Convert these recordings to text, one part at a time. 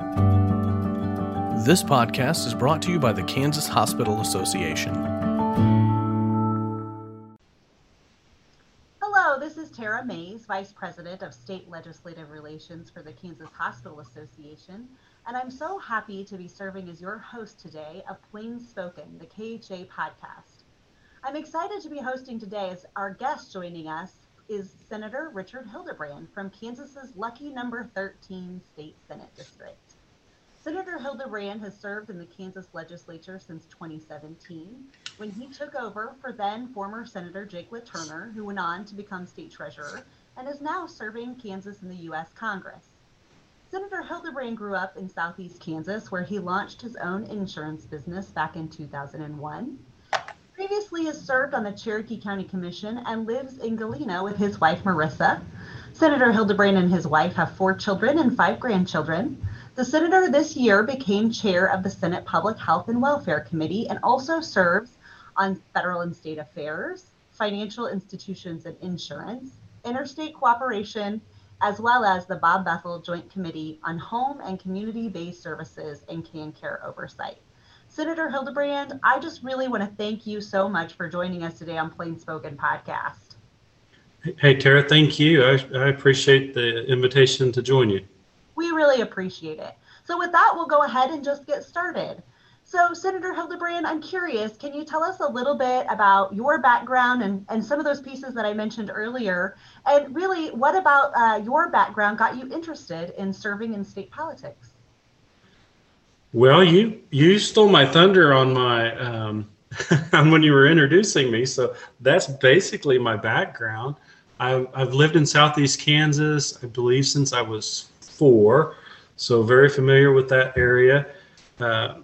This podcast is brought to you by the Kansas Hospital Association. Hello, this is Tara Mays, Vice President of State Legislative Relations for the Kansas Hospital Association, and I'm so happy to be serving as your host today of Plain Spoken, the KHA podcast. I'm excited to be hosting today as our guest joining us is Senator Richard Hildebrand from Kansas's lucky number 13 state Senate district. Senator Hildebrand has served in the Kansas legislature since 2017 when he took over for then former Senator Jake LaTurner, who went on to become state treasurer and is now serving Kansas in the U.S. Congress. Senator Hildebrand grew up in southeast Kansas where he launched his own insurance business back in 2001 previously has served on the Cherokee County Commission and lives in Galena with his wife Marissa. Senator Hildebrand and his wife have four children and five grandchildren. The senator this year became chair of the Senate Public Health and Welfare Committee and also serves on federal and state affairs, financial institutions and insurance, interstate cooperation, as well as the Bob Bethel Joint Committee on Home and Community Based Services and KanCare Oversight. Senator Hildebrand, I just really want to thank you so much for joining us today on Plain Spoken Podcast. Hey, Tara, thank you. I, I appreciate the invitation to join you. We really appreciate it. So, with that, we'll go ahead and just get started. So, Senator Hildebrand, I'm curious, can you tell us a little bit about your background and, and some of those pieces that I mentioned earlier? And really, what about uh, your background got you interested in serving in state politics? Well, you you stole my thunder on my um, when you were introducing me. So that's basically my background. I've, I've lived in Southeast Kansas, I believe, since I was four. So very familiar with that area. Uh,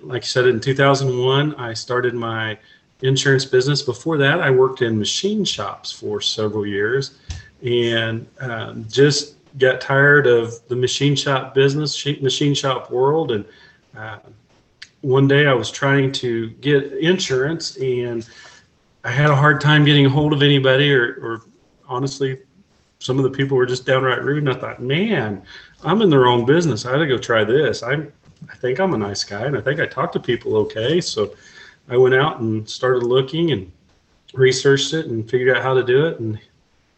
like I said, in 2001, I started my insurance business. Before that, I worked in machine shops for several years, and um, just got tired of the machine shop business, machine shop world, and uh, one day I was trying to get insurance and I had a hard time getting a hold of anybody, or, or honestly, some of the people were just downright rude. And I thought, man, I'm in the wrong business. I had to go try this. I'm, I think I'm a nice guy, and I think I talk to people okay. So I went out and started looking and researched it and figured out how to do it. And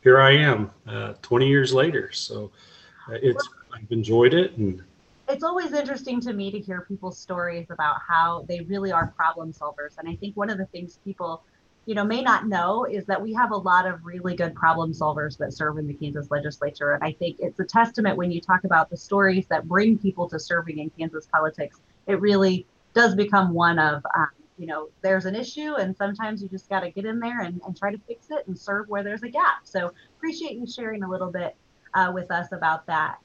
here I am, uh, 20 years later. So uh, it's I've enjoyed it and it's always interesting to me to hear people's stories about how they really are problem solvers. And I think one of the things people, you know, may not know is that we have a lot of really good problem solvers that serve in the Kansas legislature. And I think it's a testament when you talk about the stories that bring people to serving in Kansas politics. It really does become one of, um, you know, there's an issue and sometimes you just got to get in there and, and try to fix it and serve where there's a gap. So appreciate you sharing a little bit uh, with us about that.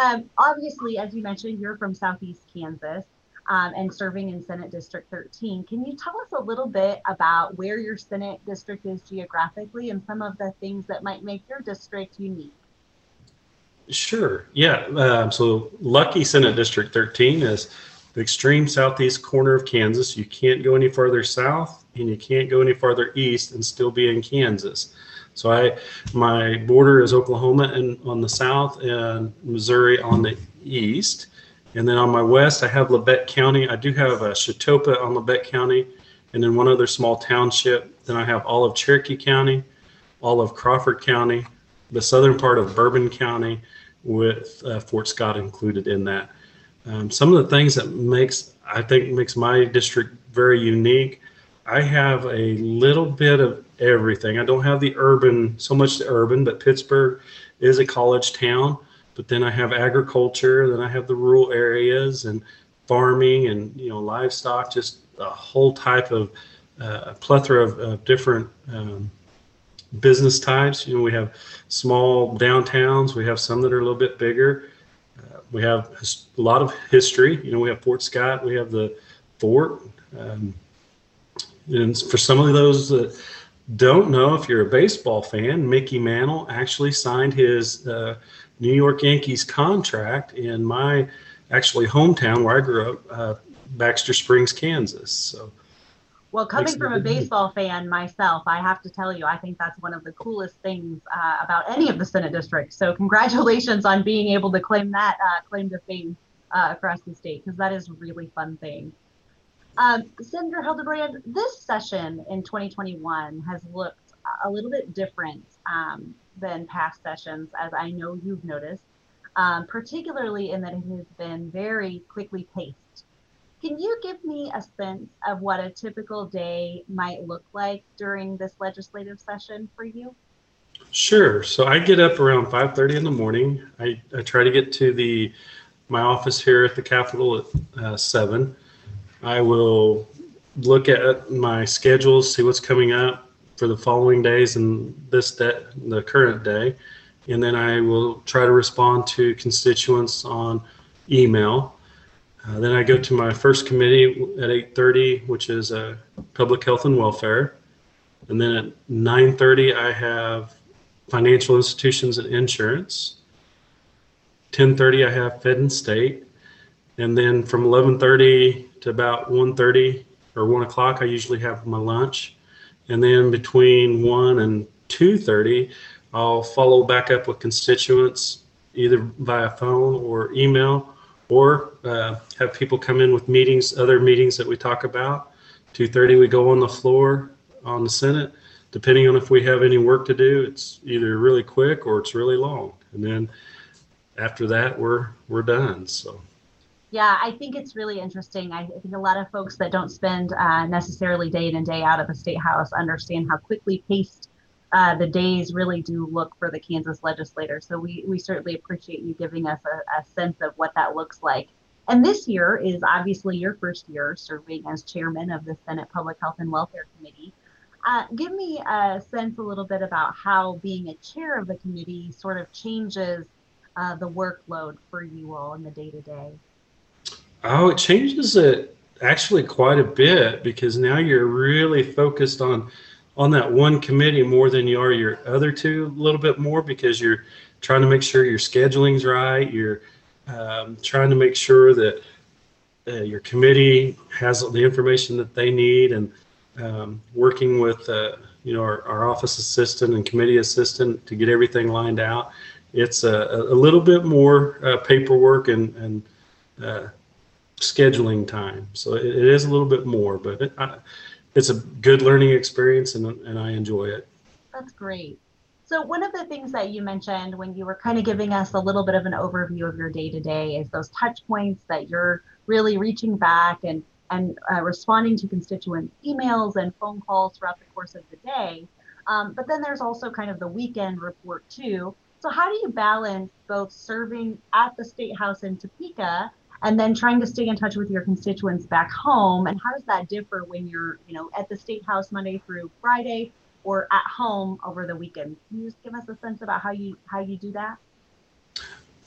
Um, obviously, as you mentioned, you're from Southeast Kansas um, and serving in Senate District 13. Can you tell us a little bit about where your Senate district is geographically and some of the things that might make your district unique? Sure. Yeah. Uh, so, lucky Senate District 13 is the extreme southeast corner of Kansas. You can't go any farther south and you can't go any farther east and still be in Kansas. So I, my border is Oklahoma and on the south and Missouri on the east. And then on my west, I have Labette County. I do have a Chetopa on Labette County, and then one other small township. Then I have all of Cherokee County, all of Crawford County, the southern part of Bourbon County, with uh, Fort Scott included in that. Um, some of the things that makes I think makes my district very unique. I have a little bit of everything. I don't have the urban, so much the urban, but Pittsburg is a college town. But then I have agriculture, then I have the rural areas and farming and you know livestock, just a whole type of uh, plethora of, of different um, business types. You know, we have small downtowns. We have some that are a little bit bigger. Uh, we have a lot of history. You know, we have Fort Scott. We have the fort. Um, and for some of those that don't know, if you're a baseball fan, Mickey Mantle actually signed his uh, New York Yankees contract in my actually hometown where I grew up, uh, Baxter Springs, Kansas. So. Well, coming from a baseball fan myself, I have to tell you, I think that's one of the coolest things uh, about any of the Senate districts. So, congratulations on being able to claim that uh, claim to fame. uh, across the state because that is a really fun thing. Um, Senator Hildebrand, this session in 2021 has looked a little bit different um, than past sessions, as I know you've noticed, um, particularly in that it has been very quickly paced. Can you give me a sense of what a typical day might look like during this legislative session for you? Sure. So I get up around 5:30 in the morning. I, I try to get to the my office here at the Capitol at uh, seven. I will look at my schedules, see what's coming up for the following days and this day, the current day, and then I will try to respond to constituents on email. Uh, then I go to my first committee at 8:30, which is uh, public health and welfare, and then at 9:30 I have financial institutions and insurance. 10:30 I have Fed and State, and then from 11:30 to about 1:30 or 1 o'clock I usually have my lunch, and then between 1 and 2:30 I'll follow back up with constituents either via phone or email, or uh, have people come in with meetings, other meetings that we talk about. 2:30 we go on the floor on the Senate depending on if we have any work to do, it's either really quick or it's really long. And then after that, we're we're done. So. Yeah, I think it's really interesting. I think a lot of folks that don't spend uh, necessarily day in and day out at the state house understand how quickly paced uh, the days really do look for the Kansas legislator. So we, we certainly appreciate you giving us a, a sense of what that looks like. And this year is obviously your first year serving as chairman of the Senate Public Health and Welfare Committee. Uh, give me a sense a little bit about how being a chair of the committee sort of changes uh, the workload for you all in the day to day. Oh, it changes it actually quite a bit because now you're really focused on on that one committee more than you are your other two a little bit more because you're trying to make sure your scheduling's right you're um, trying to make sure that uh, your committee has the information that they need and um, working with uh, you know our, our, office assistant and committee assistant to get everything lined out. It's a, a little bit more uh, paperwork and, and uh, scheduling time, so it, it is a little bit more, but it, I, it's a good learning experience and, and I enjoy it. That's great. So one of the things that you mentioned when you were kind of giving us a little bit of an overview of your day to day is those touch points that you're really reaching back and and uh, responding to constituent emails and phone calls throughout the course of the day. Um, but then there's also kind of the weekend report too. So how do you balance both serving at the State House in Topeka and then trying to stay in touch with your constituents back home? And how does that differ when you're, you know, at the State House Monday through Friday or at home over the weekend? Can you just give us a sense about how you how you do that?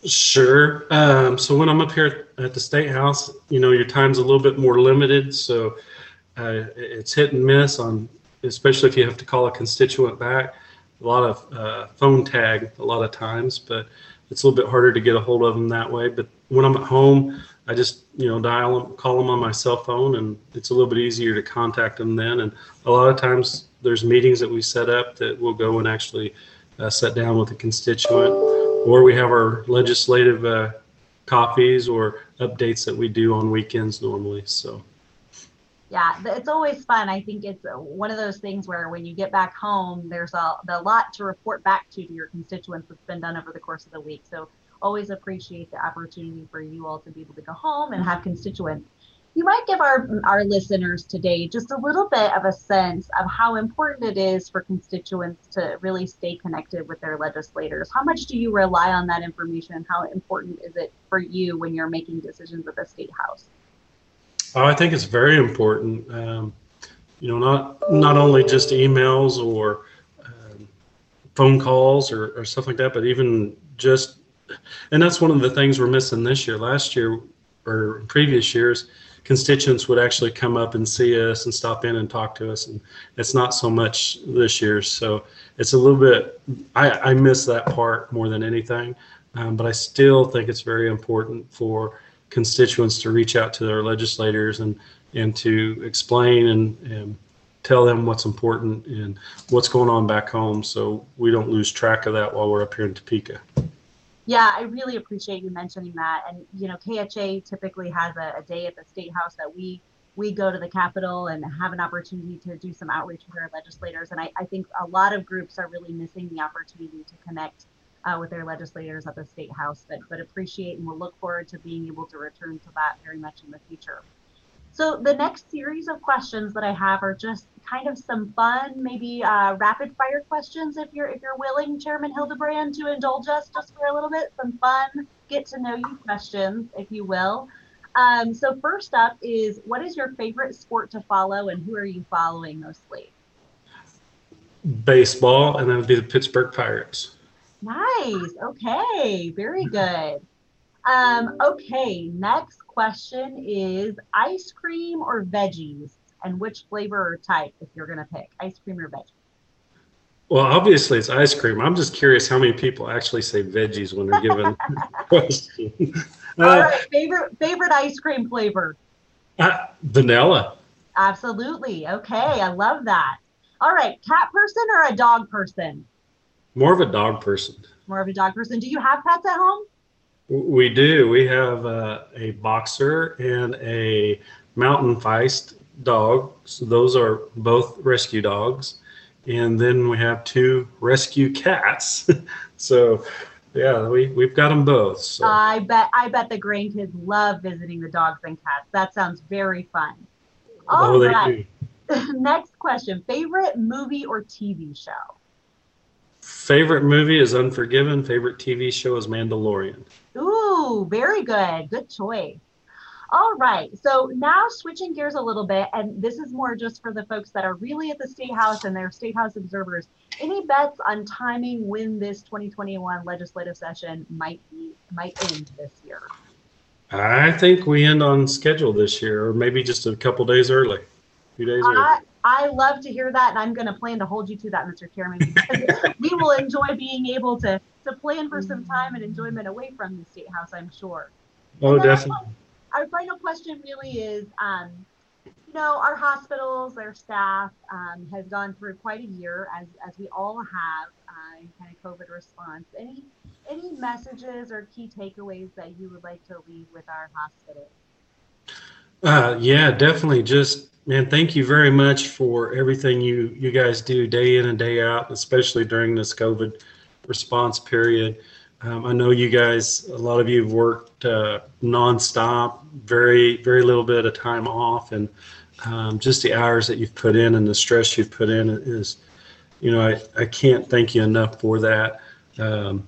Sure. Um, so when I'm up here at the State House, you know, your time's a little bit more limited. So uh, it's hit and miss on, especially if you have to call a constituent back. A lot of uh, phone tag a lot of times, but it's a little bit harder to get a hold of them that way. But when I'm at home, I just you know dial them, call them on my cell phone, and it's a little bit easier to contact them then. And a lot of times there's meetings that we set up that we'll go and actually uh, sit down with a constituent or we have our legislative uh, copies or updates that we do on weekends normally. So. Yeah, it's always fun. I think it's one of those things where when you get back home, there's a, a lot to report back to to your constituents that's been done over the course of the week. So always appreciate the opportunity for you all to be able to go home and have constituents you might give our our listeners today just a little bit of a sense of how important it is for constituents to really stay connected with their legislators. How much do you rely on that information? How important is it for you when you're making decisions at the state house? Oh, I think it's very important. Um, you know, not not only just emails or um, phone calls or, or stuff like that, but even just, and that's one of the things we're missing this year. Last year or previous years, constituents would actually come up and see us and stop in and talk to us. And it's not so much this year. So it's a little bit, I, I miss that part more than anything. Um, but I still think it's very important for constituents to reach out to their legislators and, and to explain and, and tell them what's important and what's going on back home so we don't lose track of that while we're up here in Topeka. Yeah, I really appreciate you mentioning that. And you know, KHA typically has a, a day at the state house that we we go to the Capitol and have an opportunity to do some outreach with our legislators. And I, I think a lot of groups are really missing the opportunity to connect uh, with their legislators at the state house, but, but appreciate and we'll look forward to being able to return to that very much in the future. So the next series of questions that I have are just kind of some fun, maybe uh, rapid fire questions if you're if you're willing, Chairman Hildebrand, to indulge us just for a little bit. Some fun, get to know you questions, if you will. Um, so first up is what is your favorite sport to follow and who are you following mostly? Baseball, and that would be the Pittsburgh Pirates. Nice. Okay. Very good. Um, okay. Next question is ice cream or veggies, and which flavor or type if you're going to pick ice cream or veggies? Well, obviously it's ice cream. I'm just curious how many people actually say veggies when they're given question. All uh, right, favorite favorite ice cream flavor? Uh, vanilla. Absolutely. Okay, I love that. All right, cat person or a dog person? More of a dog person. More of a dog person. Do you have pets at home? We do. We have uh, a boxer and a mountain feist dog. So those are both rescue dogs and then we have two rescue cats. so yeah, we we've got them both. So. I bet I bet the grandkids love visiting the dogs and cats. That sounds very fun. All oh, right. Next question: favorite movie or TV show? Favorite movie is Unforgiven. Favorite TV show is Mandalorian. Ooh, very good. Good choice. All right. So now switching gears a little bit, and this is more just for the folks that are really at the State House and they're State House observers. Any bets on timing when this 2021 legislative session might be might end this year? I think we end on schedule this year, or maybe just a couple days early, a few days early. I love to hear that, and I'm going to plan to hold you to that, Mr. Chairman, we will enjoy being able to to plan for some time and enjoyment away from the State House. I'm sure. Oh, definitely our final question really is, um, you know, our hospitals, our staff um, has gone through quite a year, as as we all have, uh, in kind of COVID response. Any any messages or key takeaways that you would like to leave with our hospitals? Uh, yeah, definitely. Just man, thank you very much for everything you you guys do day in and day out, especially during this COVID response period. Um, I know you guys, a lot of you have worked uh, nonstop, very, very little bit of time off, and um, just the hours that you've put in and the stress you've put in is, you know, I, I can't thank you enough for that. Um,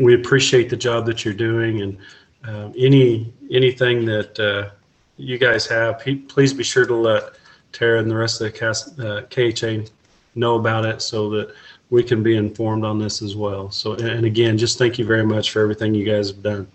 we appreciate the job that you're doing, and uh, any anything that uh, you guys have, please be sure to let Tara and the rest of the cast, uh, KHA know about it so that we can be informed on this as well. So, and again, just thank you very much for everything you guys have done.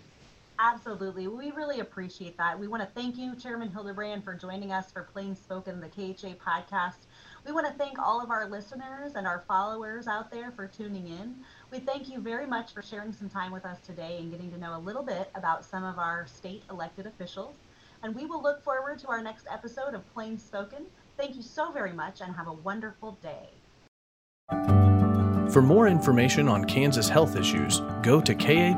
Absolutely. We really appreciate that. We want to thank you, Chairman Hildebrand, for joining us for Plain Spoken, the KHA podcast. We want to thank all of our listeners and our followers out there for tuning in. We thank you very much for sharing some time with us today and getting to know a little bit about some of our state elected officials. And we will look forward to our next episode of Plain Spoken. Thank you so very much and have a wonderful day. For more information on Kansas health issues, go to kha-net.org.